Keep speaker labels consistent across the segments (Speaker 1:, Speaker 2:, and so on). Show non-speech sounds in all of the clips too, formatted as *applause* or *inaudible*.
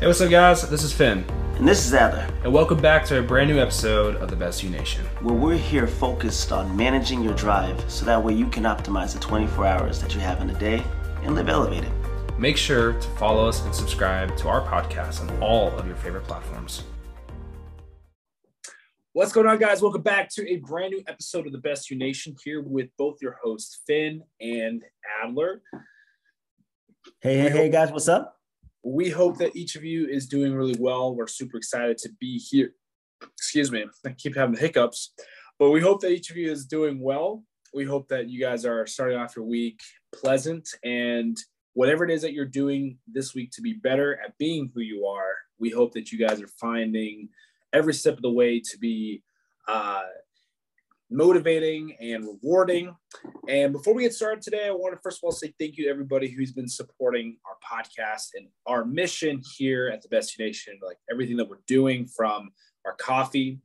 Speaker 1: Hey, what's up, guys? This is Finn,
Speaker 2: And this is Adler,
Speaker 1: and welcome back to a brand new episode of the Best You Nation.
Speaker 2: where we're here focused on managing your drive so that way you can optimize the 24 hours that you have in a day and live elevated.
Speaker 1: Make sure to follow us and subscribe to our podcast on all of your favorite platforms. What's going on, guys? Welcome back to a brand new episode of the Best You Nation here with both your hosts, Finn and Adler.
Speaker 2: Hey, hey, hey, guys, what's up?
Speaker 1: We hope that each of you is doing really well. We're super excited to be here. Excuse me, I keep having the hiccups, but we hope that each of you is doing well. We hope that you guys are starting off your week pleasant and whatever it is that you're doing this week to be better at being who you are. We hope that you guys are finding every step of the way to be uh, motivating and rewarding. And before we get started today, I want to first of all say thank you to everybody who's been supporting our podcast and our mission here at the Best Nation, like everything that we're doing from our coffee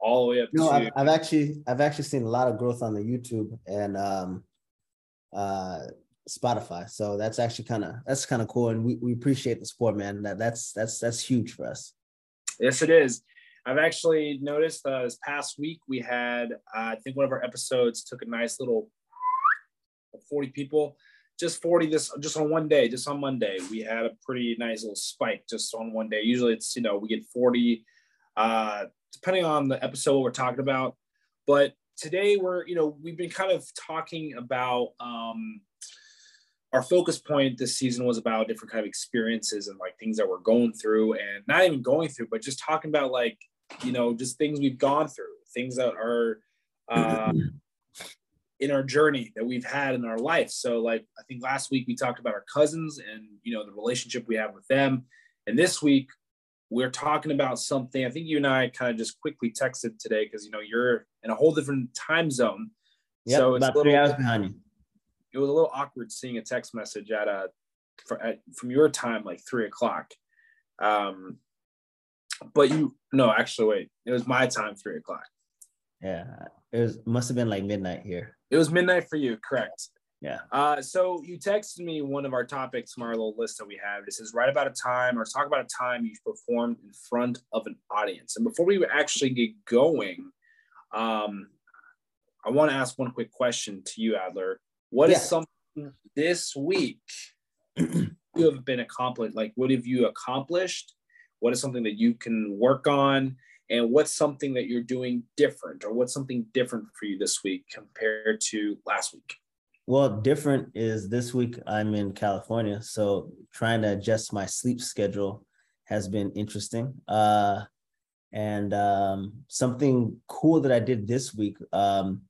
Speaker 1: all the way up
Speaker 3: No,
Speaker 1: to
Speaker 3: I've, I've actually I've actually seen a lot of growth on the YouTube and um, uh, Spotify. So that's actually kind of that's kind of cool, and we, we appreciate the support, man. That that's that's that's huge for us.
Speaker 1: Yes, it is. I've actually noticed uh, this past week we had, uh, I think one of our episodes took a nice little 40 people, just 40 this, just on one day, just on Monday. We had a pretty nice little spike just on one day. Usually it's, you know, we get 40, uh, depending on the episode we're talking about. But today we're, you know, we've been kind of talking about, um, our focus point this season was about different kind of experiences and like things that we're going through and not even going through but just talking about like you know just things we've gone through things that are uh, in our journey that we've had in our life. So like i think last week we talked about our cousins and you know the relationship we have with them. And this week we're talking about something i think you and i kind of just quickly texted today because you know you're in a whole different time zone.
Speaker 3: Yeah,
Speaker 1: So it's
Speaker 3: about
Speaker 1: a
Speaker 3: three
Speaker 1: little-
Speaker 3: hours behind you.
Speaker 1: it was a little awkward seeing a text message at a for, at, from your time like three o'clock. Um but you know actually wait it was my time three o'clock
Speaker 3: Yeah, it was must have been like midnight here.
Speaker 1: it was midnight for you correct
Speaker 3: Yeah.
Speaker 1: uh so you texted me one of our topics from our little list that we have it says write about a time or talk about a time you've performed in front of an audience and before we actually get going um i want to ask one quick question to you adler What is
Speaker 3: Yeah.
Speaker 1: something this week *clears throat* you have been accomplished? Like, what have you accomplished? What is something that you can work on? And what's something that you're doing different, or what's something different for you this week compared to last week?
Speaker 3: Well, different is this week I'm in California, so trying to adjust my sleep schedule has been interesting. Uh, and um, something cool that I did this week. Um,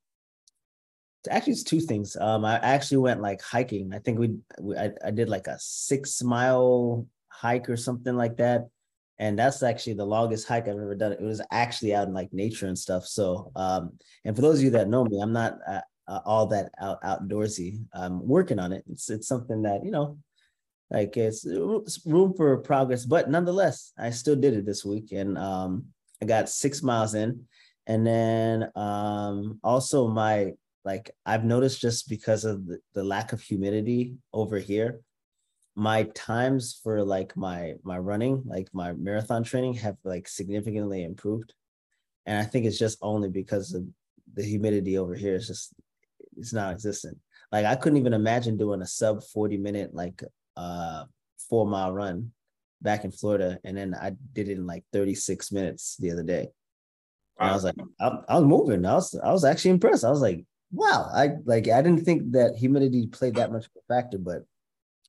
Speaker 3: actually, it's two things. Um, I actually went like hiking. I think we, we I, I did like a six mile hike or something like that. And that's actually the longest hike I've ever done. It was actually out in like nature and stuff. So, um, and for those of you that know me, I'm not uh, uh, all that out, outdoorsy. I'm working on it. It's it's something that you know, like it's, it's room for progress. But nonetheless, I still did it this week, and um, I got six miles in, and then um, also my like I've noticed just because of the, the lack of humidity over here, my times for like my my running, like my marathon training, have like significantly improved, and I think it's just only because of the humidity over here is just it's non-existent. Like I couldn't even imagine doing a sub 40 minute like uh four mile run back in Florida. And then I did it in like 36 minutes the other day. I was like, I, I was moving. I was I was actually impressed. I was like, wow, I like I didn't think that humidity played that much of a factor, but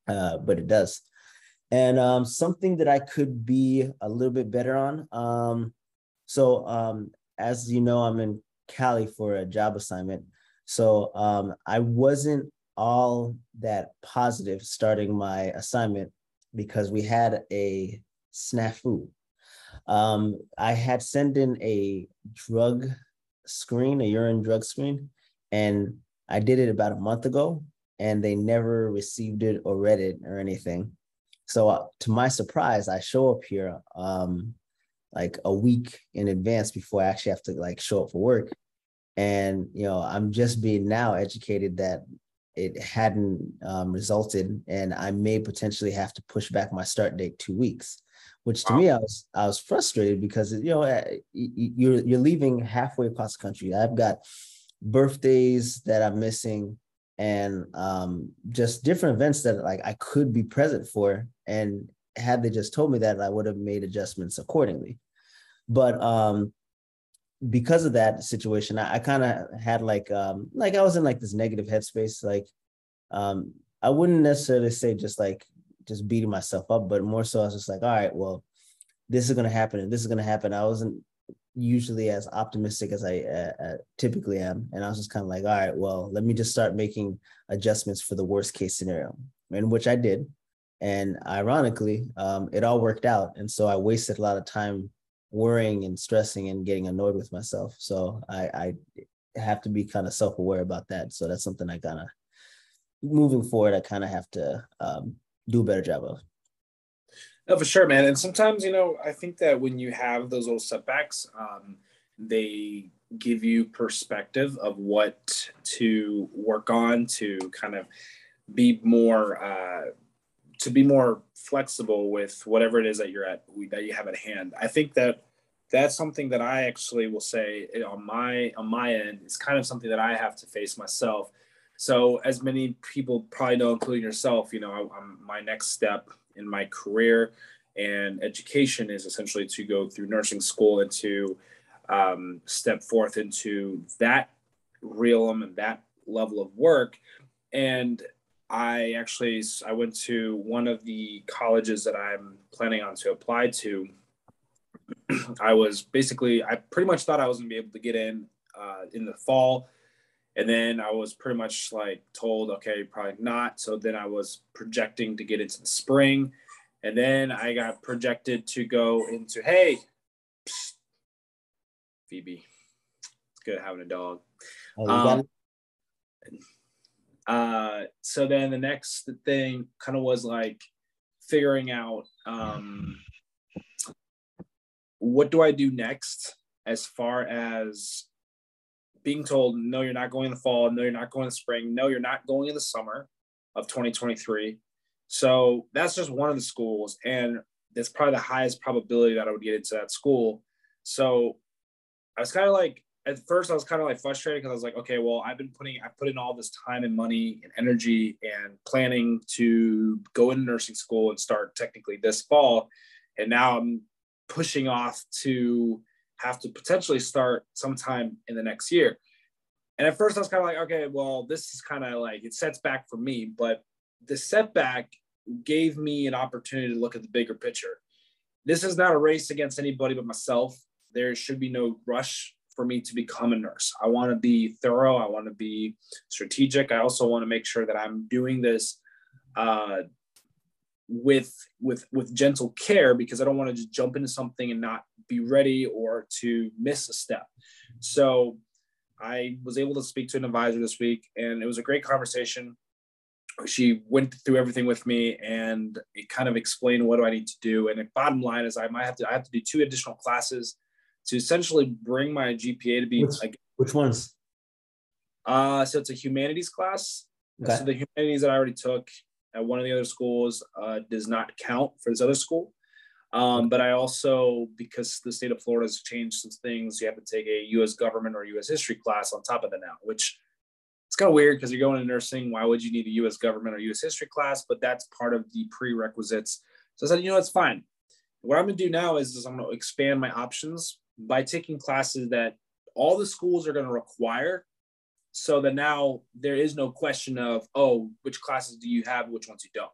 Speaker 3: uh, but it does. And um something that I could be a little bit better on. Um, so um, as you know, I'm in Cali for a job assignment. So um, I wasn't all that positive starting my assignment because we had a snafu. Um, I had sent in a drug screen, a urine drug screen, and I did it about a month ago, and they never received it or read it or anything. So uh, to my surprise, I show up here um, like a week in advance before I actually have to like show up for work and you know i'm just being now educated that it hadn't um, resulted, and I may potentially have to push back my start date two weeks. Which to wow. me, I was I was frustrated because you know eh, you're you're leaving halfway across the country. I've got birthdays that I'm missing and um, just different events that like I could be present for. And had they just told me that, I would have made adjustments accordingly. But um, because of that situation, I, I kind of had like um, like I was in like this negative headspace. Like um, I wouldn't necessarily say just like just beating myself up, but more so I was just like, all right, well, this is gonna happen and this is gonna happen. I wasn't usually as optimistic as I uh, uh, typically am. And I was just kind of like, all right, well, let me just start making adjustments for the worst case scenario, in which I did. And ironically, um, it all worked out. And so I wasted a lot of time worrying and stressing and getting annoyed with myself. So I, I have to be kind of self aware about that. So that's something I kind of, moving forward, I kind of have to um, do a better job of.
Speaker 1: No, for sure, man. And sometimes, you know, I think that when you have those little setbacks, um, they give you perspective of what to work on to kind of be more uh, to be more flexible with whatever it is that you're at that you have at hand. I think that that's something that I actually will say on my on my end is kind of something that I have to face myself. So as many people probably know, including yourself, you know, I, my next step in my career and education is essentially to go through nursing school and to um, step forth into that realm and that level of work. And i actually i went to one of the colleges that i'm planning on to apply to. *clears throat* I was basically i pretty much thought i was going to be able to get in uh, in the fall and then i was pretty much like told okay probably not. So then i was projecting to get into the spring. And then I got projected to go into, hey, psst, Phoebe, it's good having a dog. Oh, um, uh, so then the next thing kind of was like figuring out um, what do I do next as far as being told, no, you're not going in the fall, no, you're not going in the spring, no, you're not going in the summer of 2023. So that's just one of the schools, and that's probably the highest probability that I would get into that school. So I was kind of like, at first, I was kind of like frustrated because I was like, okay, well, I've been putting, I put in all this time and money and energy and planning to go into nursing school and start technically this fall. And now I'm pushing off to have to potentially start sometime in the next year. And at first, I was kind of like, okay, well, this is kind of like it sets back for me. But the setback gave me an opportunity to look at the bigger picture. This is not a race against anybody but myself. There should be no rush for me to become a nurse. I want to be thorough. I want to be strategic. I also want to make sure that I'm doing this uh, with with with gentle care because I don't want to just jump into something and not be ready or to miss a step. So I was able to speak to an advisor this week, and it was a great conversation she went through everything with me and it kind of explained what do I need to do. And the bottom line is I might have to I have to do two additional classes to essentially bring my GPA to be
Speaker 3: which, like which ones?
Speaker 1: Uh so it's a humanities class. Okay. So the humanities that I already took at one of the other schools uh, does not count for this other school. Um, but I also, because the state of Florida has changed some things, you have to take a U.S. government or U.S. history class on top of that now, which it's kind of weird because you're going to nursing. Why would you need a U.S. government or U.S. history class? But that's part of the prerequisites. So I said, you know, it's fine. What I'm going to do now is, is I'm going to expand my options by taking classes that all the schools are going to require. So that now there is no question of, oh, which classes do you have, which ones you don't.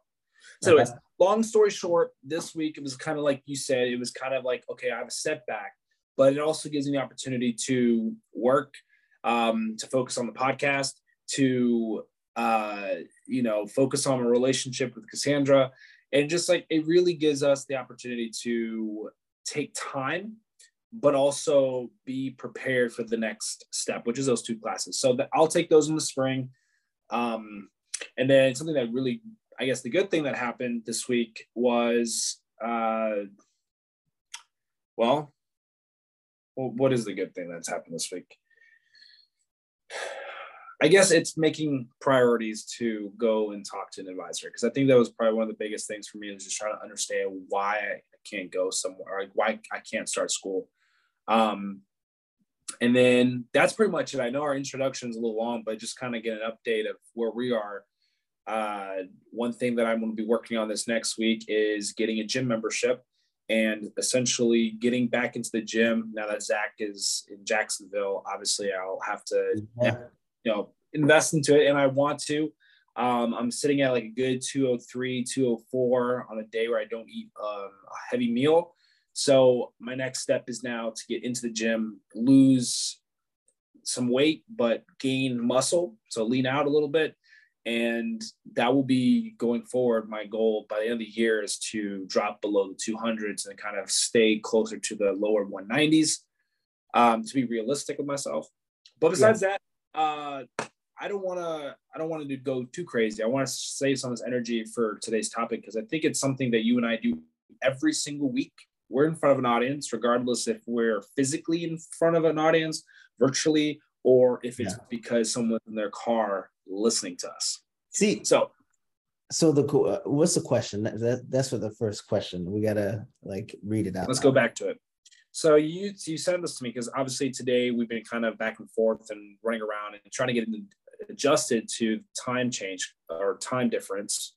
Speaker 1: So it's long story short, this week it was kind of like you said, it was kind of like, okay, I have a setback, but it also gives me the opportunity to work, um, to focus on the podcast, to uh, you know focus on a relationship with Cassandra, and just like it really gives us the opportunity to take time, but also be prepared for the next step, which is those two classes. So I'll take those in the spring, um, and then something that really I guess the good thing that happened this week was, uh, well, what is the good thing that's happened this week? I guess it's making priorities to go and talk to an advisor because I think that was probably one of the biggest things for me is just trying to understand why I can't go somewhere, like why I can't start school. Um, and then that's pretty much it. I know our introduction is a little long, but just kind of get an update of where we are. Uh, one thing that I'm going to be working on this next week is getting a gym membership and essentially getting back into the gym now that Zach is in Jacksonville. Obviously, I'll have to, yeah. you know, invest into it, and I want to. Um, I'm sitting at like a good 203, 204 on a day where I don't eat um, a heavy meal. So my next step is now to get into the gym, lose some weight, but gain muscle. So lean out a little bit. And that will be going forward. My goal by the end of the year is to drop below the 200s and kind of stay closer to the lower 190s um, to be realistic with myself. But besides yeah. that, uh, I don't want to. I don't want to go too crazy. I want to save some of this energy for today's topic because I think it's something that you and I do every single week we're in front of an audience, regardless if we're physically in front of an audience, virtually, or if it's yeah. because someone's in their car listening to us.
Speaker 3: See,
Speaker 1: so
Speaker 3: so the uh, what's the question? That, that's for the first question. We gotta like read it out.
Speaker 1: Let's go back to it. So you you sent this to me because obviously today we've been kind of back and forth and running around and trying to get adjusted to time change or time difference.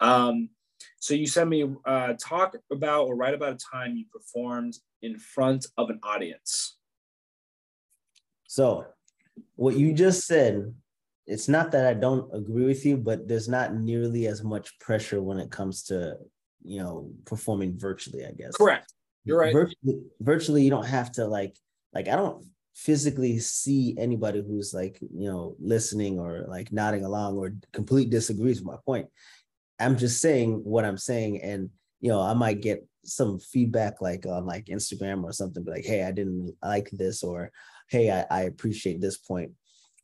Speaker 1: Um, so you sent me uh, talk about or write about a time you performed in front of an audience.
Speaker 3: So what you just said, it's not that I don't agree with you, but there's not nearly as much pressure when it comes to, you know, performing virtually, I guess.
Speaker 1: Correct. You're right.
Speaker 3: Virtually, virtually you don't have to like, like I don't physically see anybody who's like, you know, listening or like nodding along or complete disagrees with my point. I'm just saying what I'm saying, and you know, I might get some feedback like on like Instagram or something, but like, hey, I didn't like this, or hey, I, I appreciate this point.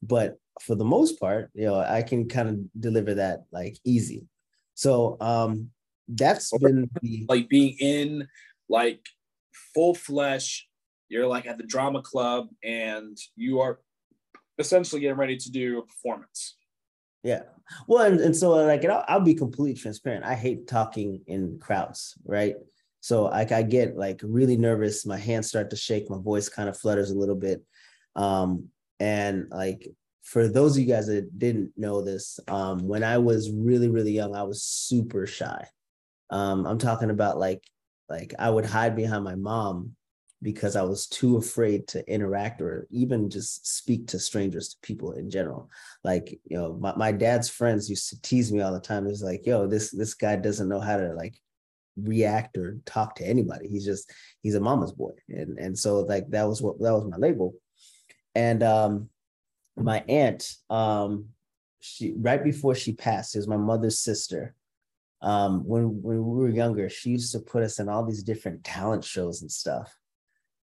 Speaker 3: But for the most part, you know, I can kind of deliver that like easy. So um that's been *laughs* the
Speaker 1: like being in like full flesh, you're like at the drama club and you are essentially getting ready to do a performance.
Speaker 3: Yeah. Well, and, and so like I'll, I'll be completely transparent. I hate talking in crowds, right? So like I get like really nervous. My hands start to shake. My voice kind of flutters a little bit. Um, and like for those of you guys that didn't know this, um, when I was really really young, I was super shy. Um, I'm talking about like like I would hide behind my mom because I was too afraid to interact or even just speak to strangers, to people in general. Like, you know, my, my dad's friends used to tease me all the time. It's like, yo, this this guy doesn't know how to like react or talk to anybody. He's just he's a mama's boy. And and so like that was what that was my label. And um my aunt, um, she right before she passed, it was my mother's sister. Um, when when we were younger, she used to put us in all these different talent shows and stuff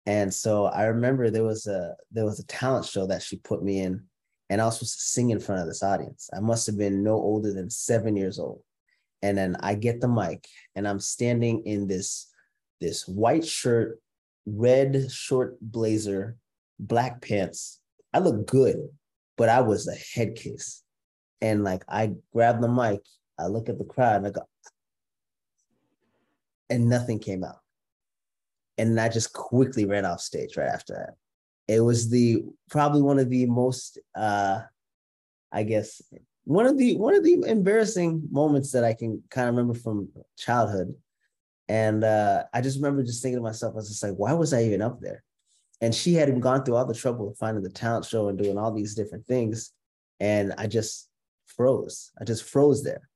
Speaker 3: and so I remember there was a there was a talent show that she put me in, and I was supposed to sing in front of this audience. I must have been no older than seven years old. And then I get the mic and I'm standing in this this white shirt, red short blazer, black pants. I look good, but I was a head case. And like I grab the mic, I look at the crowd and I go, and nothing came out and I just quickly ran off stage right after that. It was the probably one of the most uh I guess one of the one of the embarrassing moments that I can kind of remember from childhood. And uh I just remember just thinking to myself, I was just like, why was I even up there? And she had gone through all the trouble of finding the talent show and doing all these different things. And I just froze. I just froze there.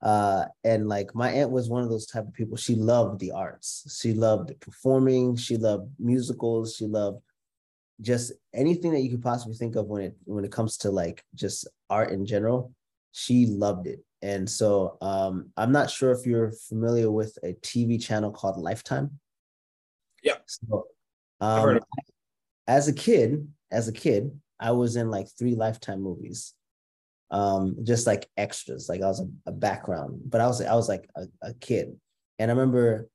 Speaker 3: Uh and like my aunt was one of those type of people. She loved the arts. She loved performing. She loved musicals. She loved just anything that you could possibly think of when it when it comes to like just art in general. She loved it. And so um i'm not sure if you're familiar with a tv channel called lifetime.
Speaker 1: Yeah
Speaker 3: so um as a kid as a kid i was in like three lifetime movies um, just like extras. Like I was a, a background, but I was I was like a, a kid, and I remember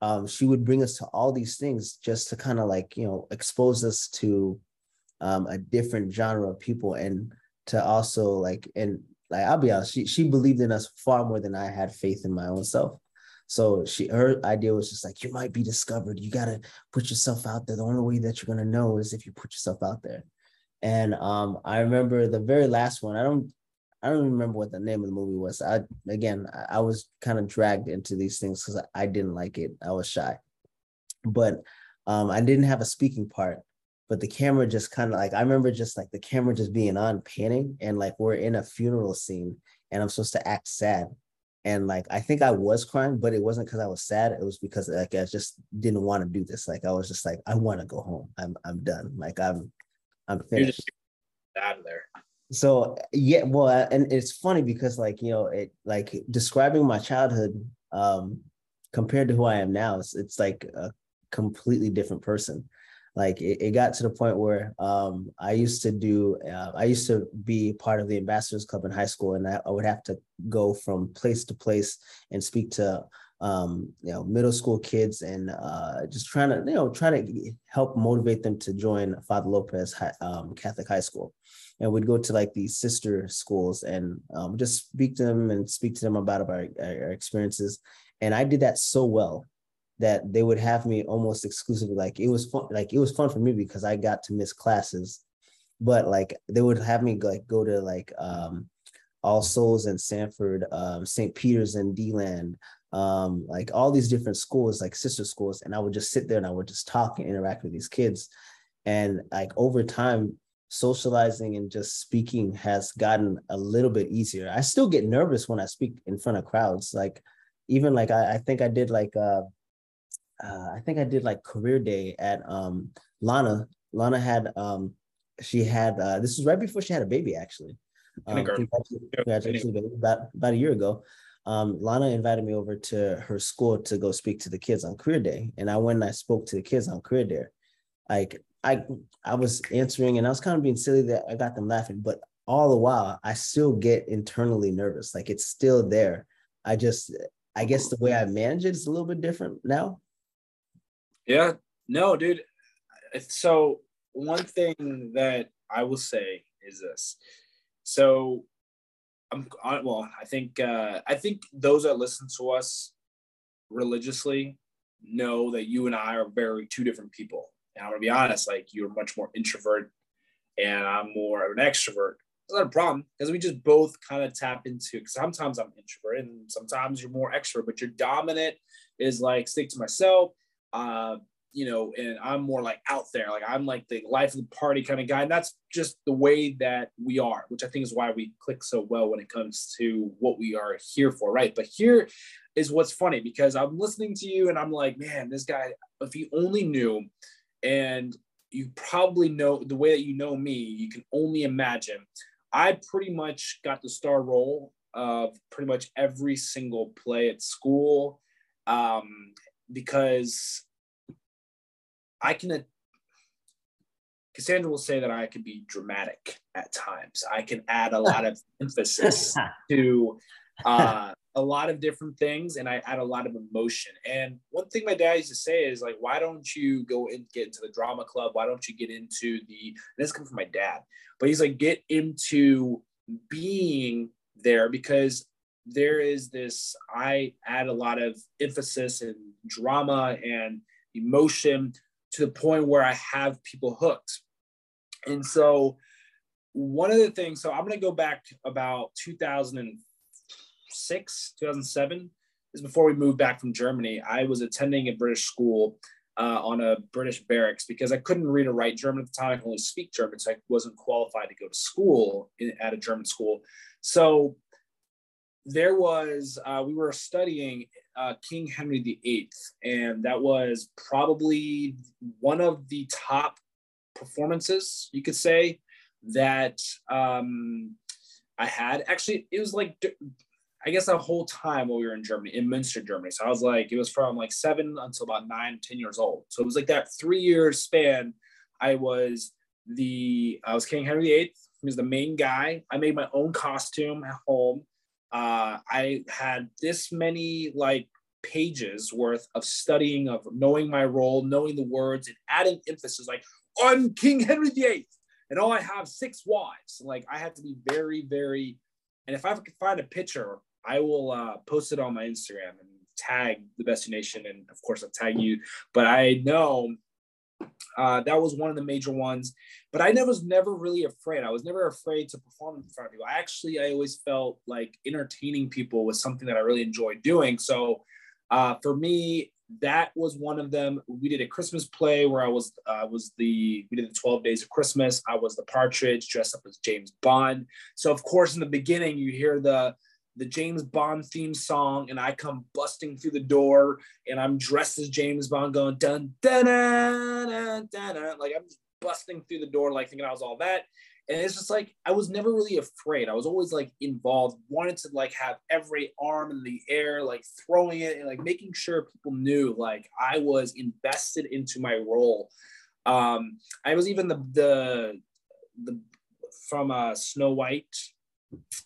Speaker 3: um, she would bring us to all these things just to kind of like you know expose us to um, a different genre of people and to also like and like I'll be honest, she she believed in us far more than I had faith in my own self. So she her idea was just like you might be discovered. You gotta put yourself out there. The only way that you're gonna know is if you put yourself out there. And um, I remember the very last one. I don't I don't remember what the name of the movie was. I again I, I was kind of dragged into these things because I, I didn't like it. I was shy. But um, I didn't have a speaking part but the camera just kind of like I remember just like the camera just being on panning and like we're in a funeral scene and I'm supposed to act sad. And like I think I was crying, but it wasn't because I was sad. It was because like I just didn't want to do this. Like I was just like, I want to go home. I'm I'm done. Like I'm I'm finished.
Speaker 1: out of there.
Speaker 3: So yeah, well, and it's funny because like you know, it like describing my childhood um compared to who I am now, it's, it's like a completely different person like it, it got to the point where um, I used to do uh, I used to be part of the ambassadors club in high school and I, I would have to go from place to place and speak to um, you know middle school kids and uh, just trying to you know try to help motivate them to join Father Lopez high, um, Catholic High School. And we'd go to like these sister schools and um, just speak to them and speak to them about our, our experiences. And I did that so well that they would have me almost exclusively like it was fun like it was fun for me because I got to miss classes but like they would have me like go to like um all souls and sanford um st peter's and DeLand um like all these different schools like sister schools and i would just sit there and i would just talk and interact with these kids. And like over time socializing and just speaking has gotten a little bit easier. I still get nervous when i speak in front of crowds like even like i, I think i did like uh uh, I think I did like career day at um, Lana. Lana had um, she had uh, this was right before she had a baby actually. Um, about about a year ago. Um, Lana invited me over to her school to go speak to the kids on career day, and I went and I spoke to the kids on career day. Like I I was answering, and I was kind of being silly that I got them laughing, but all the while I still get internally nervous. Like it's still there. I just I guess the way I manage it is a little bit different now.
Speaker 1: Yeah, no, dude. So one thing that I will say is this. So I'm well. I think uh, I think those that listen to us religiously know that you and I are very two different people. And I'm gonna be honest, like you're much more introvert, and I'm more of an extrovert. It's not a problem because we just both kind of tap into. Because sometimes I'm introvert, and sometimes you're more extrovert. But your dominant is like stick to myself uh, you know, and I'm more like out there, like I'm like the life of the party kind of guy. And that's just the way that we are, which I think is why we click so well when it comes to what we are here for, right? But here is what's funny because I'm listening to you and I'm like, man, this guy, if he only knew, and you probably know the way that you know me, you can only imagine. I pretty much got the star role of pretty much every single play at school. Um, because I can. Cassandra will say that I can be dramatic at times. I can add a *laughs* lot of emphasis to uh, a lot of different things, and I add a lot of emotion. And one thing my dad used to say is like, "Why don't you go and get into the drama club? Why don't you get into the?" this comes from my dad, but he's like, "Get into being there because there is this i add a lot of emphasis and drama and emotion to the point where i have people hooked. And so one of the things so i'm going to go back about 2006 2007 is before we moved back from germany. I was attending a british school uh, on a british barracks because i couldn't read or write german at the time. I could only speak german so i wasn't qualified to go to school in, at a german school. So there was uh, we were studying uh, King Henry VIII, and that was probably one of the top performances you could say that um, I had. Actually, it was like I guess the whole time while we were in Germany, in Münster, Germany. So I was like, it was from like seven until about nine, ten years old. So it was like that three year span. I was the I was King Henry VIII. He was the main guy. I made my own costume at home uh, I had this many like pages worth of studying of knowing my role, knowing the words, and adding emphasis like I'm King Henry VIII. and oh, I have six wives. Like I have to be very, very, and if I could find a picture, I will uh, post it on my Instagram and tag the Best Nation, and of course I'll tag you. But I know uh, that was one of the major ones. But I never, was never really afraid. I was never afraid to perform in front of people. I actually, I always felt like entertaining people was something that I really enjoyed doing. So uh, for me, that was one of them. We did a Christmas play where I was uh, was the we did the Twelve Days of Christmas. I was the Partridge dressed up as James Bond. So of course, in the beginning, you hear the the James Bond theme song, and I come busting through the door, and I'm dressed as James Bond, going dun dun dun dun, dun, like I'm just busting through the door, like thinking I was all that. And it's just like I was never really afraid. I was always like involved, wanted to like have every arm in the air, like throwing it and like making sure people knew like I was invested into my role. Um, I was even the the the from uh, Snow White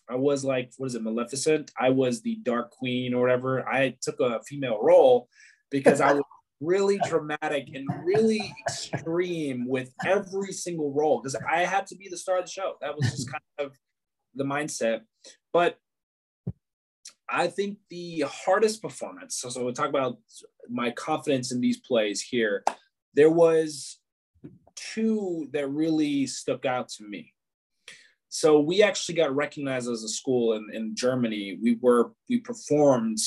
Speaker 1: I was like, what is it, Maleficent? I was the Dark Queen or whatever. I took a female role because I was *laughs* really dramatic and really extreme with every single role because I had to be the star of the show. That was just kind of the mindset. But I think the hardest performance, so, so we'll talk about my confidence in these plays here. There was two that really stuck out to me. So we actually got recognized as a school in, in Germany. We were we performed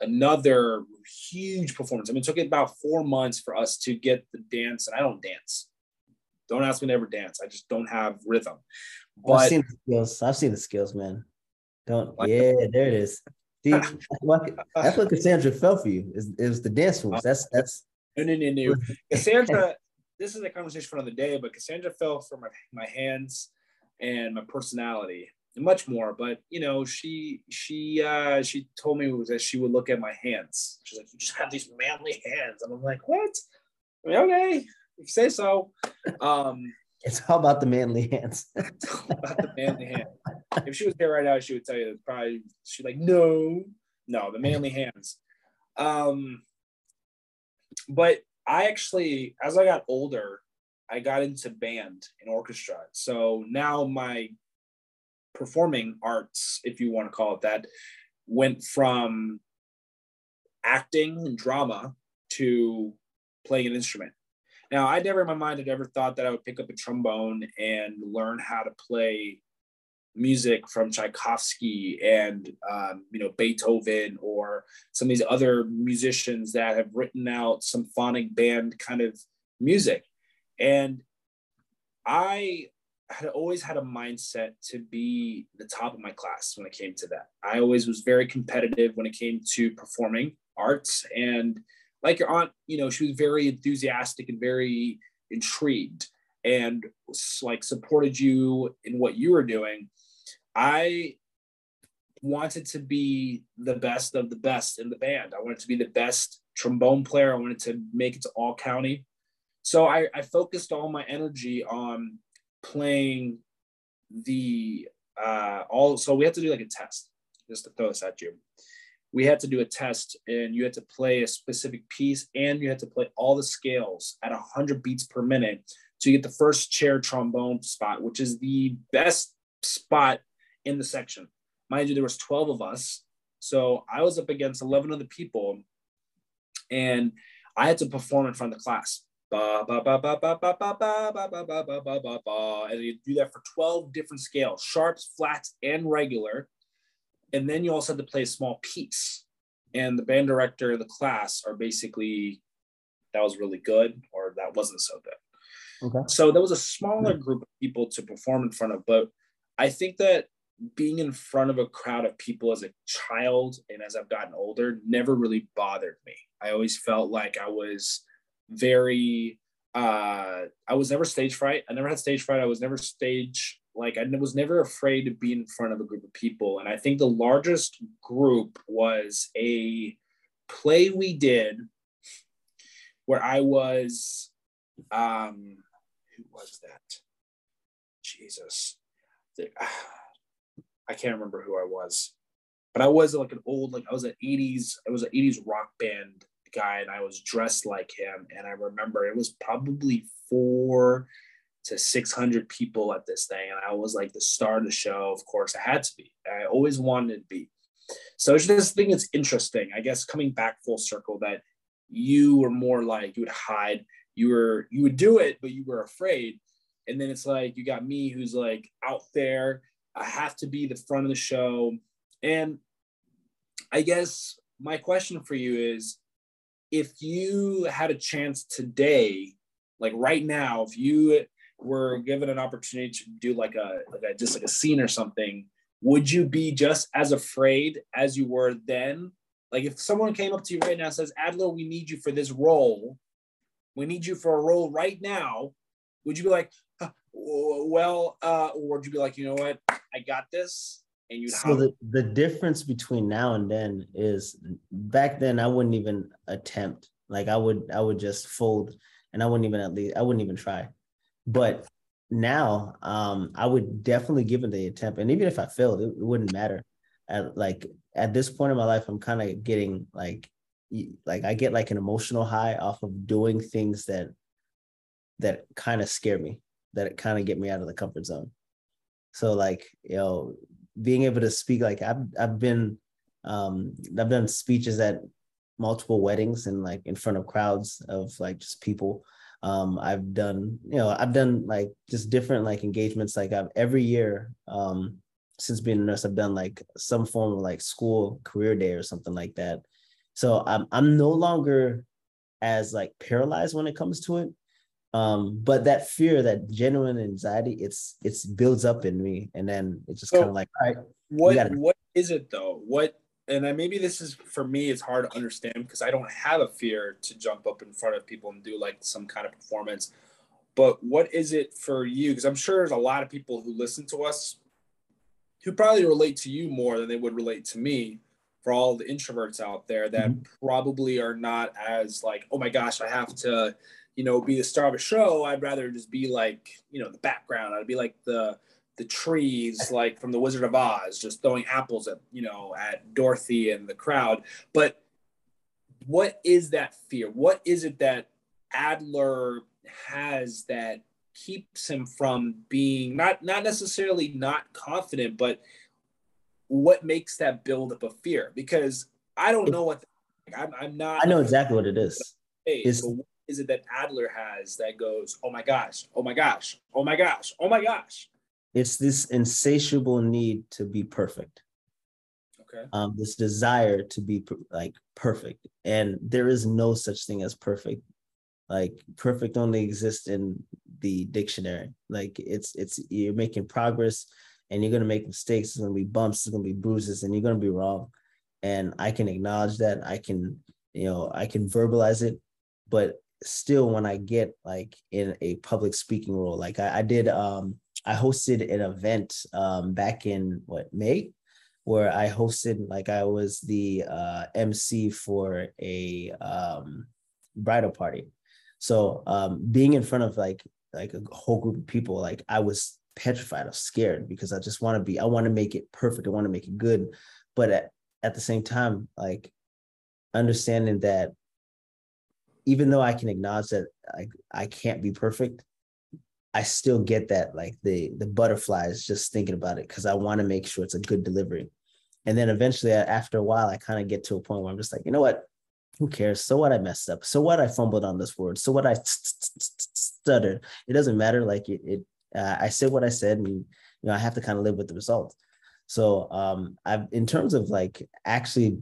Speaker 1: another huge performance. I mean, it took about four months for us to get the dance, and I don't dance. Don't ask me to ever dance. I just don't have rhythm.
Speaker 3: But I've seen the skills. I've seen the skills, man. Don't. Like yeah, there it is. See, *laughs* that's what Cassandra felt for you. Is it was the dance moves. That's that's.
Speaker 1: No, no, no, no. *laughs* Cassandra. this is a conversation for another day, but Cassandra fell for my my hands and my personality and much more. But you know, she she uh, she told me was that she would look at my hands. She's like, "You just have these manly hands," and I'm like, "What?" I mean, okay, if you say so. Um,
Speaker 3: it's all about the manly hands. *laughs*
Speaker 1: about the manly hand. If she was here right now, she would tell you probably she's like, "No, no, the manly hands." Um, but I actually, as I got older, I got into band and orchestra. So now my performing arts, if you want to call it that, went from acting and drama to playing an instrument. Now, I never in my mind had ever thought that I would pick up a trombone and learn how to play music from Tchaikovsky and um, you know Beethoven or some of these other musicians that have written out symphonic band kind of music. And I had always had a mindset to be the top of my class when it came to that. I always was very competitive when it came to performing arts. And like your aunt, you know, she was very enthusiastic and very intrigued and like supported you in what you were doing. I wanted to be the best of the best in the band. I wanted to be the best trombone player. I wanted to make it to all county. So I, I focused all my energy on playing the uh all so we had to do like a test just to throw this at you. We had to do a test and you had to play a specific piece and you had to play all the scales at 100 beats per minute to get the first chair trombone spot which is the best spot in the section. Mind you there was 12 of us. So i was up against 11 other people and i had to perform in front of the class Ba, ba, ba, ba, ba, ba, ba, ba, ba, ba, ba, ba, ba, ba, ba. And you do that for 12 different scales, sharps, flats, and regular. And then you also have to play a small piece. And the band director, the class are basically, that was really good or that wasn't so good. Okay. So there was a smaller group of people to perform in front of, but I think that being in front of a crowd of people as a child and as I've gotten older never really bothered me. I always felt like I was very uh I was never stage fright. I never had stage fright. I was never stage like I was never afraid to be in front of a group of people. And I think the largest group was a play we did where I was um who was that? Jesus. *sighs* I can't remember who I was. But I was like an old like I was an 80s I was an 80s rock band guy and I was dressed like him. And I remember it was probably four to 600 people at this thing. And I was like the star of the show. Of course, I had to be. I always wanted to be. So it's just think it's interesting, I guess, coming back full circle that you were more like you would hide, you were you would do it, but you were afraid. And then it's like you got me who's like out there. I have to be the front of the show. And I guess my question for you is if you had a chance today, like right now, if you were given an opportunity to do like a like a just like a scene or something, would you be just as afraid as you were then? Like if someone came up to you right now and says, Adler, we need you for this role, we need you for a role right now, would you be like, well, uh, or would you be like, you know what, I got this? And you
Speaker 3: so the, the difference between now and then is back then I wouldn't even attempt. Like I would I would just fold and I wouldn't even at least I wouldn't even try. But now um I would definitely give it the attempt. And even if I failed, it, it wouldn't matter. At like at this point in my life, I'm kind of getting like like I get like an emotional high off of doing things that that kind of scare me, that kind of get me out of the comfort zone. So like, you know, being able to speak like I've I've been um I've done speeches at multiple weddings and like in front of crowds of like just people um, I've done, you know, I've done like just different like engagements. Like I've every year um, since being a nurse, I've done like some form of like school career day or something like that. So I'm I'm no longer as like paralyzed when it comes to it. Um, but that fear, that genuine anxiety, it's it's builds up in me, and then it's just so kind of like, all right,
Speaker 1: what gotta- what is it though? What and I, maybe this is for me it's hard to understand because i don't have a fear to jump up in front of people and do like some kind of performance but what is it for you because i'm sure there's a lot of people who listen to us who probably relate to you more than they would relate to me for all the introverts out there that mm-hmm. probably are not as like oh my gosh i have to you know be the star of a show i'd rather just be like you know the background i'd be like the the trees *laughs* like from the Wizard of Oz, just throwing apples at you know at Dorothy and the crowd. But what is that fear? What is it that Adler has that keeps him from being not not necessarily not confident, but what makes that build up of fear? Because I don't know what the, I'm, I'm not.
Speaker 3: I know exactly what it is.
Speaker 1: What is it that Adler has that goes, oh my gosh, oh my gosh, oh my gosh, oh my gosh?
Speaker 3: it's this insatiable need to be perfect.
Speaker 1: Okay.
Speaker 3: Um this desire to be like perfect. And there is no such thing as perfect. Like perfect only exists in the dictionary. Like it's it's you're making progress and you're going to make mistakes. There's going to be bumps there's going to be bruises and you're going to be wrong. And i can acknowledge that. I can you know i can verbalize it. But still when i get like in a public speaking role like i, I did um I hosted an event um, back in what May, where I hosted like I was the uh, MC for a um, bridal party. So um, being in front of like like a whole group of people, like I was petrified, I was scared because I just want to be, I want to make it perfect, I want to make it good, but at, at the same time, like understanding that even though I can acknowledge that I, I can't be perfect, I still get that like the the butterflies just thinking about it because I want to make sure it's a good delivery. And then eventually after a while, I kind of get to a point where I'm just like, you know what? Who cares? So what I messed up. So what I fumbled on this word. So what I stuttered. It doesn't matter. Like it, it uh, I said what I said, and you know I have to kind of live with the result. So um, I've in terms of like actually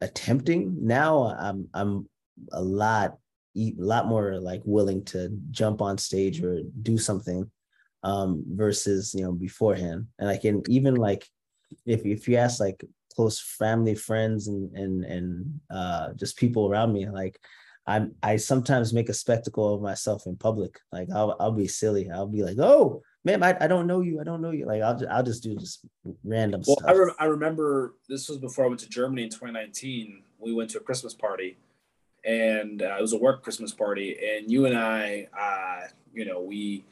Speaker 3: attempting now, I'm I'm a lot a lot more like willing to jump on stage or do something um versus you know beforehand. And i can even like if if you ask like close family friends and and and uh just people around me like i'm i sometimes make a spectacle of myself in public. Like i'll, I'll be silly. I'll be like oh man I, I don't know you. I don't know you. Like i'll just i'll just do just random
Speaker 1: well
Speaker 3: stuff.
Speaker 1: I, re- I remember this was before i went to germany in 2019 we went to a christmas party and uh, it was a work Christmas party. And you and I, uh, you know, we,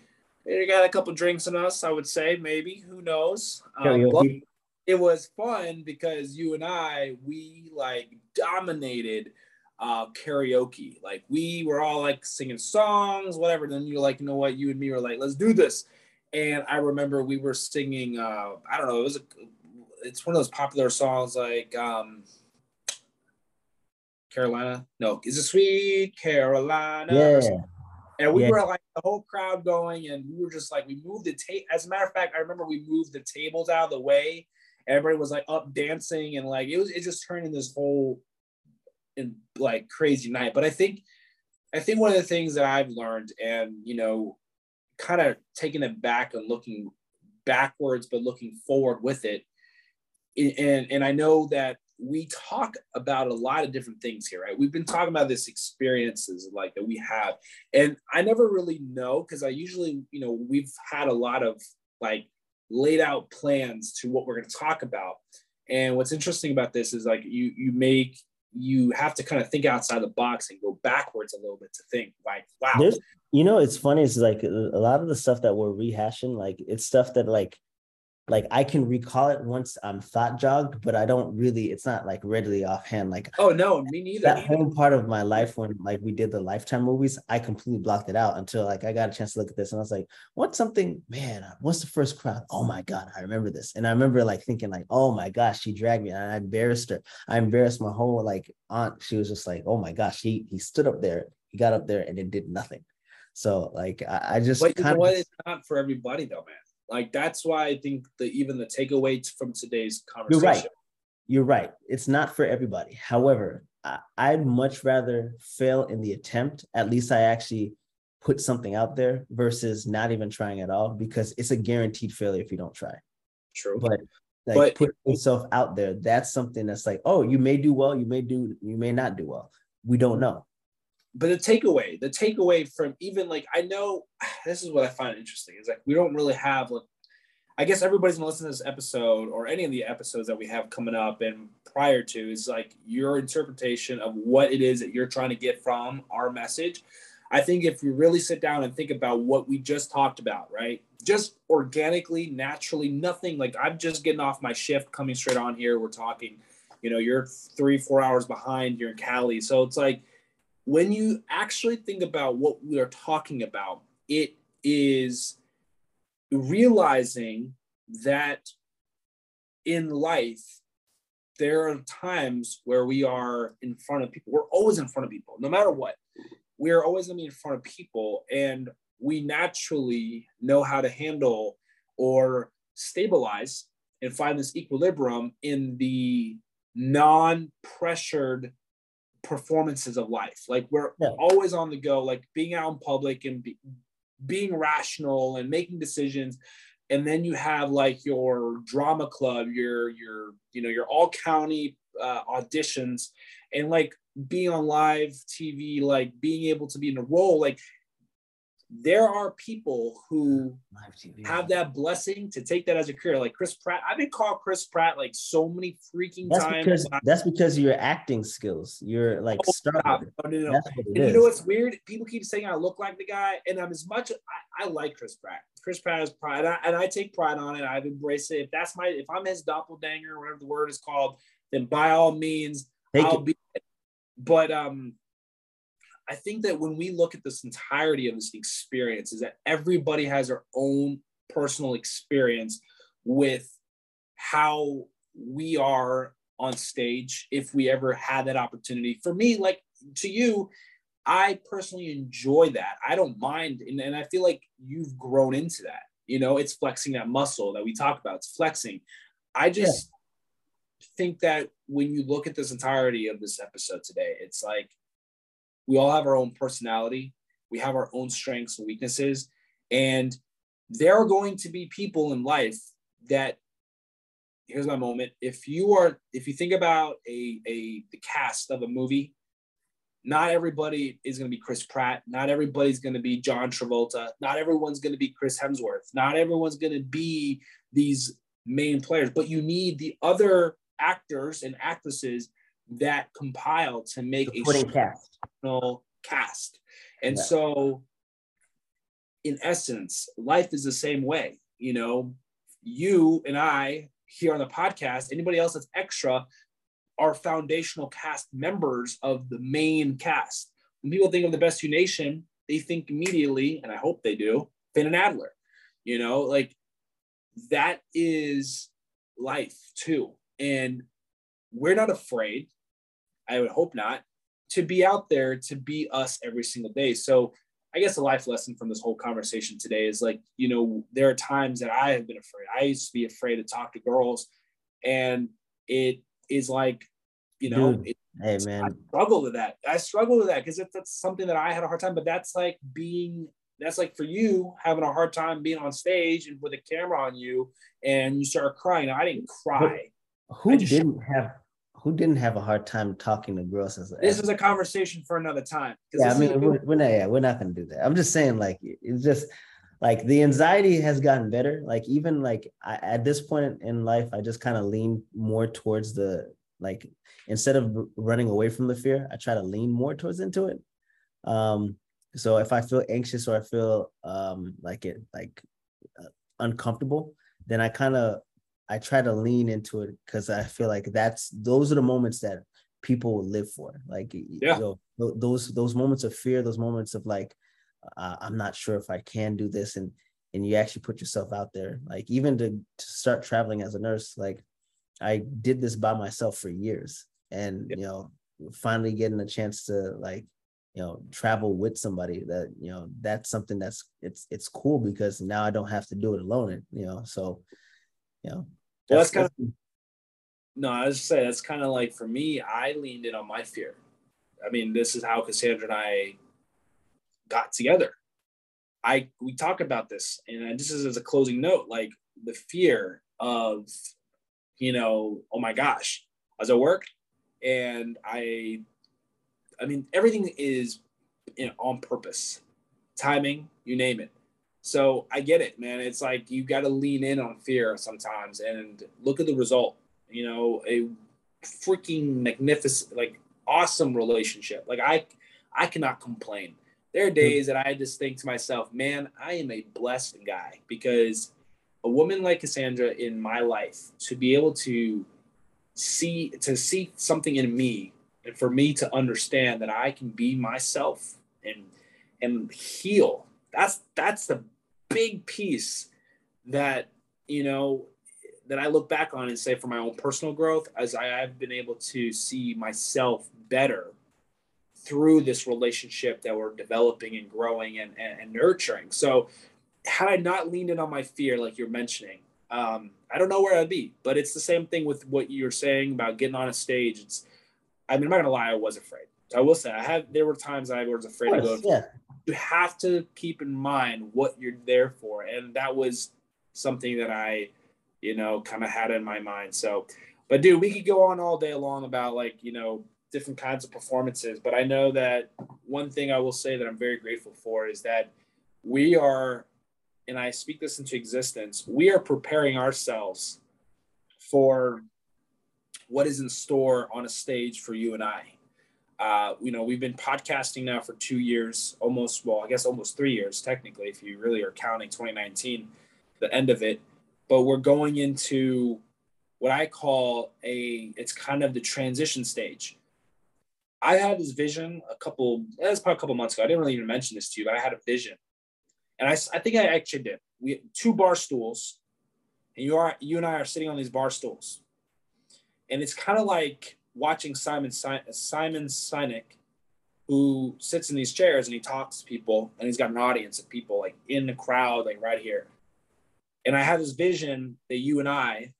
Speaker 1: we got a couple drinks in us. I would say maybe who knows. Um, it was fun because you and I we like dominated uh, karaoke. Like we were all like singing songs, whatever. Then you're like, you know what? You and me were like, let's do this. And I remember we were singing. Uh, I don't know. It was a. It's one of those popular songs like um, Carolina. No, it's a Sweet Carolina?
Speaker 3: Yeah.
Speaker 1: And we
Speaker 3: Yeah.
Speaker 1: were like the whole crowd going, and we were just like, we moved the tape. As a matter of fact, I remember we moved the tables out of the way. Everybody was like up dancing, and like it was, it just turned in this whole, in like crazy night. But I think, I think one of the things that I've learned, and you know, kind of taking it back and looking backwards, but looking forward with it, and and I know that we talk about a lot of different things here, right? We've been talking about this experiences like that we have, and I never really know because I usually, you know, we've had a lot of like laid out plans to what we're going to talk about. And what's interesting about this is like you you make you have to kind of think outside the box and go backwards a little bit to think like, wow,
Speaker 3: There's, you know, it's funny. It's like a a lot of the stuff that we're rehashing, like it's stuff that like, like I can recall it once I'm thought jogged, but I don't really. It's not like readily offhand. Like
Speaker 1: oh no, me neither.
Speaker 3: that whole part of my life when like we did the lifetime movies i completely blocked it out until like i got a chance to look at this and i was like what's something man uh, what's the first crowd oh my god i remember this and i remember like thinking like oh my gosh she dragged me and i embarrassed her i embarrassed my whole like aunt she was just like oh my gosh he he stood up there he got up there and it did nothing so like i, I just
Speaker 1: But
Speaker 3: kind of
Speaker 1: It's not for everybody though, man. Like that's why I think that even the takeaway from today's conversation.
Speaker 3: You're right. you're right it's not for everybody however I, i'd much rather fail in the attempt at least i actually put something out there versus not even trying at all because it's a guaranteed failure if you don't try
Speaker 1: True.
Speaker 3: but like
Speaker 1: But-
Speaker 3: put yourself out there that's something that's like oh you may do well you may do you may not do well we don't know
Speaker 1: but the takeaway, the takeaway from even like I know *sighs* this is what I find interesting is like we don't really have like I guess everybody's gonna listen to this episode or any of the episodes that we have coming up and prior to is like your interpretation of what it is that you're trying to get from our message. I think if you really sit down and think about what we just talked about, right? Just organically, naturally, nothing like I'm just getting off my shift coming straight on here. We're talking, you know, you're three, four hours behind, you're in Cali. So it's like when you actually think about what we are talking about, it is realizing that in life, there are times where we are in front of people. We're always in front of people, no matter what. We are always going to be in front of people, and we naturally know how to handle or stabilize and find this equilibrium in the non pressured performances of life. Like we're
Speaker 3: Yeah.
Speaker 1: always on the go, like being out in public and be, being rational and making decisions. And then you have like your drama club, your your you know your all county uh, auditions, and like being on live TV, like being able to be in a role. Like there are people who have that blessing to take that as a career. Like Chris Pratt, I've been called Chris Pratt like so many freaking
Speaker 3: that's
Speaker 1: times.
Speaker 3: because that's because of your acting skills you're like
Speaker 1: Oh,
Speaker 3: star
Speaker 1: stop. No, no, no.
Speaker 3: that's what it
Speaker 1: And you know what's weird? People keep saying I look like the guy, and I'm as much. I, I like Chris Pratt. Chris Pratt is pride, and I, and I take pride on it. I've embraced it. If that's my, if I'm his doppelganger, whatever the word is called, then by all means,
Speaker 3: Take
Speaker 1: I'll
Speaker 3: it.
Speaker 1: be. But um, I think that when we look at this entirety of this experience, is that everybody has their own personal experience with how we are on stage if we ever had that opportunity. For me, like to you, I personally enjoy that. I don't mind. And, and I feel like you've grown into that. You know, it's flexing that muscle that we talk about. It's flexing. I just think that when you look at this entirety of this episode today, it's like we all have our own personality, we have our own strengths and weaknesses. And there are going to be people in life that here's my moment. If you are, if you think about a, a the cast of a movie, not everybody is going to be Chris Pratt. Not everybody's going to be John Travolta. Not everyone's going to be Chris Hemsworth. Not everyone's going to be these main players, but you need the other actors and actresses that compile to make a
Speaker 3: cast.
Speaker 1: cast. And
Speaker 3: Yeah.
Speaker 1: so, in essence, life is the same way. You know, you and I here on the podcast, anybody else that's extra, are foundational cast members of the main cast. When people think of the Best You Nation, they think immediately, and I hope they do, Finn and Adler. You know, like that is life too. And we're not afraid, I would hope not, to be out there to be us every single day. So I guess a life lesson from this whole conversation today is like, you know, there are times that I have been afraid. I used to be afraid to talk to girls, and it is like, you know,
Speaker 3: Dude,
Speaker 1: it,
Speaker 3: Hey man,
Speaker 1: I struggle with that. I struggle with that because that's something that I had a hard time. But that's like being that's like for you having a hard time being on stage and with a camera on you, and you start crying. I didn't cry.
Speaker 3: who
Speaker 1: just-
Speaker 3: didn't have who didn't have a hard time talking to girls as
Speaker 1: This is a conversation for another time.
Speaker 3: yeah, I mean, we're, we're not, yeah, we're not gonna do that. I'm just saying, like, it's just like the anxiety has gotten better. Like, even like I, at this point in life, I just kind of lean more towards the like instead of running away from the fear, I try to lean more towards into it. Um, so if I feel anxious or I feel um like it like uh, uncomfortable, then I kind of I try to lean into it because I feel like that's those are the moments that people will live for. Like,
Speaker 1: Yeah.
Speaker 3: you know, those those moments of fear, those moments of like, uh, I'm not sure if I can do this, and and you actually put yourself out there. Like even to, to start traveling as a nurse, like I did this by myself for years, and
Speaker 1: Yeah.
Speaker 3: you know, finally getting a chance to like, you know, travel with somebody that you know that's something that's it's it's cool because now I don't have to do it alone. And, you know, so you know,
Speaker 1: Well, that's kind of No, I was just saying that's kind of like for me, I leaned in on my fear. I mean, this is how Cassandra and I got together. I we talk about this, and this is as a closing note, like the fear of, you know, oh my gosh, I was at work, and I, I mean, everything is, you know, on purpose, timing, you name it. So I get it, man. It's like you got to lean in on fear sometimes, and look at the result you know a freaking magnificent like awesome relationship like i i cannot complain there are days that i just think to myself man i am a blessed guy because a woman like cassandra in my life to be able to see to see something in me and for me to understand that i can be myself and and heal that's that's the big piece that you know that I look back on and say for my own personal growth, as I have been able to see myself better through this relationship that we're developing and growing and, and, and nurturing. So, had I not leaned in on my fear, like you're mentioning, um, I don't know where I'd be. But it's the same thing with what you're saying about getting on a stage. It's, I mean, I'm not gonna lie, I was afraid. I will say, I had there were times I was afraid to go.
Speaker 3: yeah,
Speaker 1: You have to keep in mind what you're there for, and that was something that I you know, kind of had in my mind. So, but dude, we could go on all day long about like, you know, different kinds of performances. But I know that one thing I will say that I'm very grateful for is that we are, and I speak this into existence, we are preparing ourselves for what is in store on a stage for you and I. Uh, you know, we've been podcasting now for two years, almost, well, I guess almost three years, technically, if you really are counting 2019, the end of it but we're going into what I call a it's kind of the transition stage. I had this vision a couple that's probably a couple months ago. I didn't really even mention this to you, but I had a vision, and I, I think I actually did. We two bar stools, and you are you and I are sitting on these bar stools, and it's kind of like watching Simon Simon Sinek, who sits in these chairs and he talks to people, and he's got an audience of people like in the crowd, like right here. And I have this vision that you and I,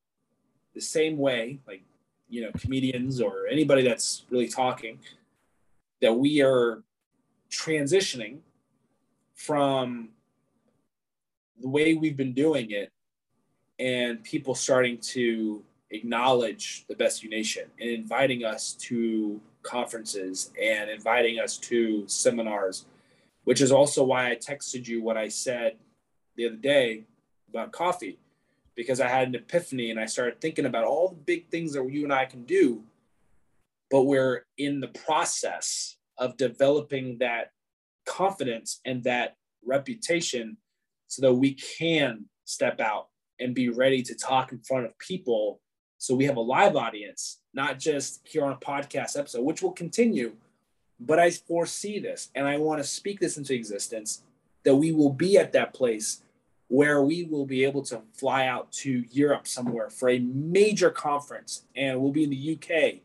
Speaker 1: the same way, like you know, comedians or anybody that's really talking, that we are transitioning from the way we've been doing it, and people starting to acknowledge the Best You Nation and inviting us to conferences and inviting us to seminars, which is also why I texted you what I said the other day about coffee because I had an epiphany and I started thinking about all the big things that you and I can do. But we're in the process of developing that confidence and that reputation so that we can step out and be ready to talk in front of people. So we have a live audience, not just here on a podcast episode, which will continue, but I foresee this and I want to speak this into existence that we will be at that place where we will be able to fly out to Europe somewhere for a major conference. And we'll be in the UK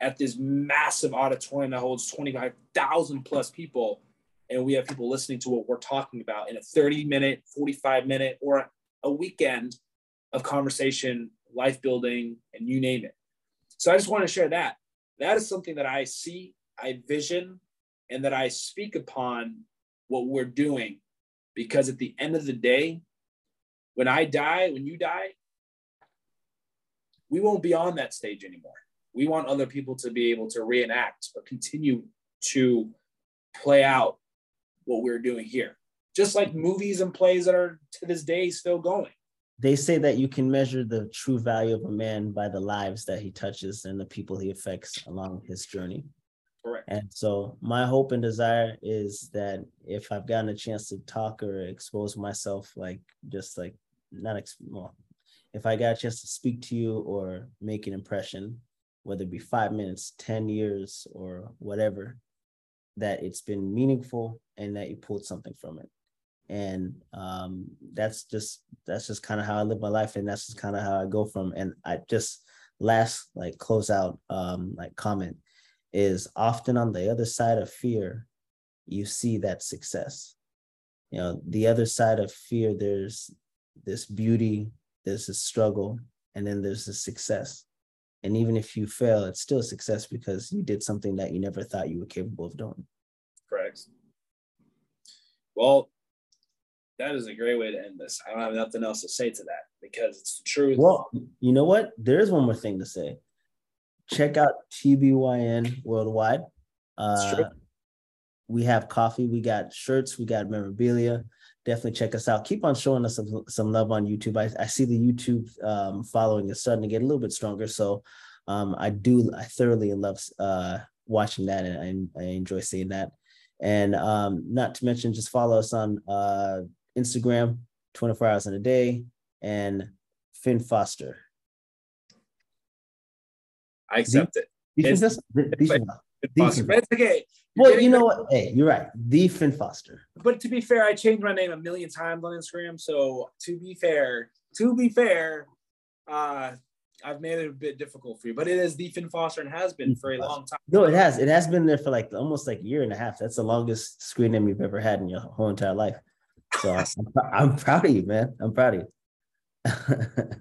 Speaker 1: at this massive auditorium that holds 25,000 plus people. And we have people listening to what we're talking about in a 30 minute, 45 minute or a weekend of conversation, life building and you name it. So I just want to share that. That is something that I see, I vision and that I speak upon what we're doing because at the end of the day, when I die, when you die, we won't be on that stage anymore. We want other people to be able to reenact or continue to play out what we're doing here. Just like movies and plays that are to this day still going.
Speaker 3: They say that you can measure the true value of a man by the lives that he touches and the people he affects along his journey.
Speaker 1: Correct.
Speaker 3: And so my hope and desire is that if I've gotten a chance to talk or expose myself, like just like not ex- well, if I got a chance to speak to you or make an impression, whether it be five minutes, 10 years, or whatever, that it's been meaningful and that you pulled something from it. And um, that's just that's just kind of how I live my life, and that's just kind of how I go from. And I just last like close out um, like comment is often on the other side of fear, you see that success. You know, the other side of fear, there's this beauty, there's a struggle, and then there's a success. And even if you fail, it's still a success because you did something that you never thought you were capable of doing.
Speaker 1: Correct. Well, that is a great way to end this. I don't have nothing else to say to that because it's the truth.
Speaker 3: Well, you know what? There is one more thing to say check out TBYN Worldwide. Uh, we have coffee, we got shirts, we got memorabilia. Definitely check us out. Keep on showing us some, some love on YouTube. I, I see the YouTube um, following is starting to get a little bit stronger. So um, I do, I thoroughly love uh, watching that and I, I enjoy seeing that. And um, not to mention, just follow us on uh, Instagram 24 hours in a day and Finn Foster.
Speaker 1: I accept it.
Speaker 3: It's
Speaker 1: okay.
Speaker 3: You're well, you know what? Hey, you're right. The Finn Foster.
Speaker 1: But to be fair, I changed my name a million times on Instagram. So to be fair, to be fair, uh, I've made it a bit difficult for you. But it is the Finn Foster and has been for a long time.
Speaker 3: No, it has. It has been there for like almost like a year and a half. That's the longest screen name you've ever had in your whole entire life. So I'm, I'm proud of you, man. I'm proud of
Speaker 1: you. *laughs*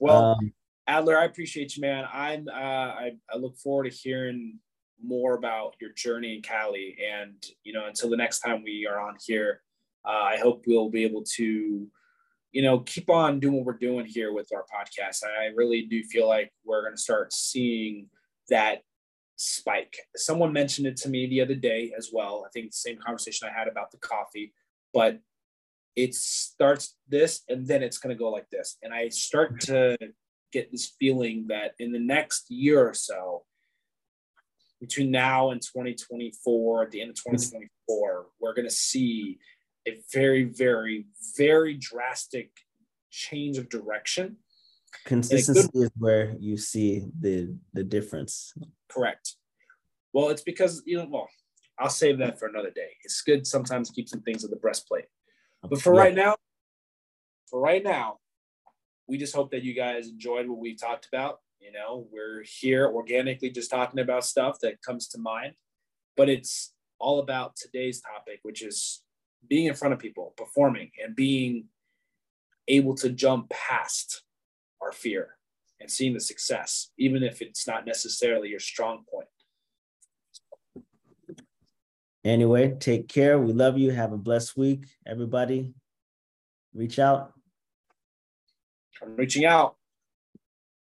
Speaker 1: well, um, Adler, I appreciate you, man. I'm uh, I, I look forward to hearing more about your journey in Cali. And you know, until the next time we are on here, uh, I hope we'll be able to, you know, keep on doing what we're doing here with our podcast. I really do feel like we're going to start seeing that spike. Someone mentioned it to me the other day as well. I think the same conversation I had about the coffee, but it starts this and then it's going to go like this. And I start to get this feeling that in the next year or so, between now and 2024, at the end of mm-hmm. 2024, we're going to see a very, very, very drastic change of direction.
Speaker 3: Consistency good, is where you see the the difference.
Speaker 1: Correct. Well, it's because you know. Well, I'll save that for another day. It's good sometimes to keep some things at the breastplate. But for yeah. right now, for right now, we just hope that you guys enjoyed what we talked about. You know, we're here organically just talking about stuff that comes to mind, but it's all about today's topic, which is being in front of people, performing, and being able to jump past our fear and seeing the success, even if it's not necessarily your strong point.
Speaker 3: Anyway, take care. We love you. Have a blessed week, everybody. Reach out.
Speaker 1: I'm reaching out.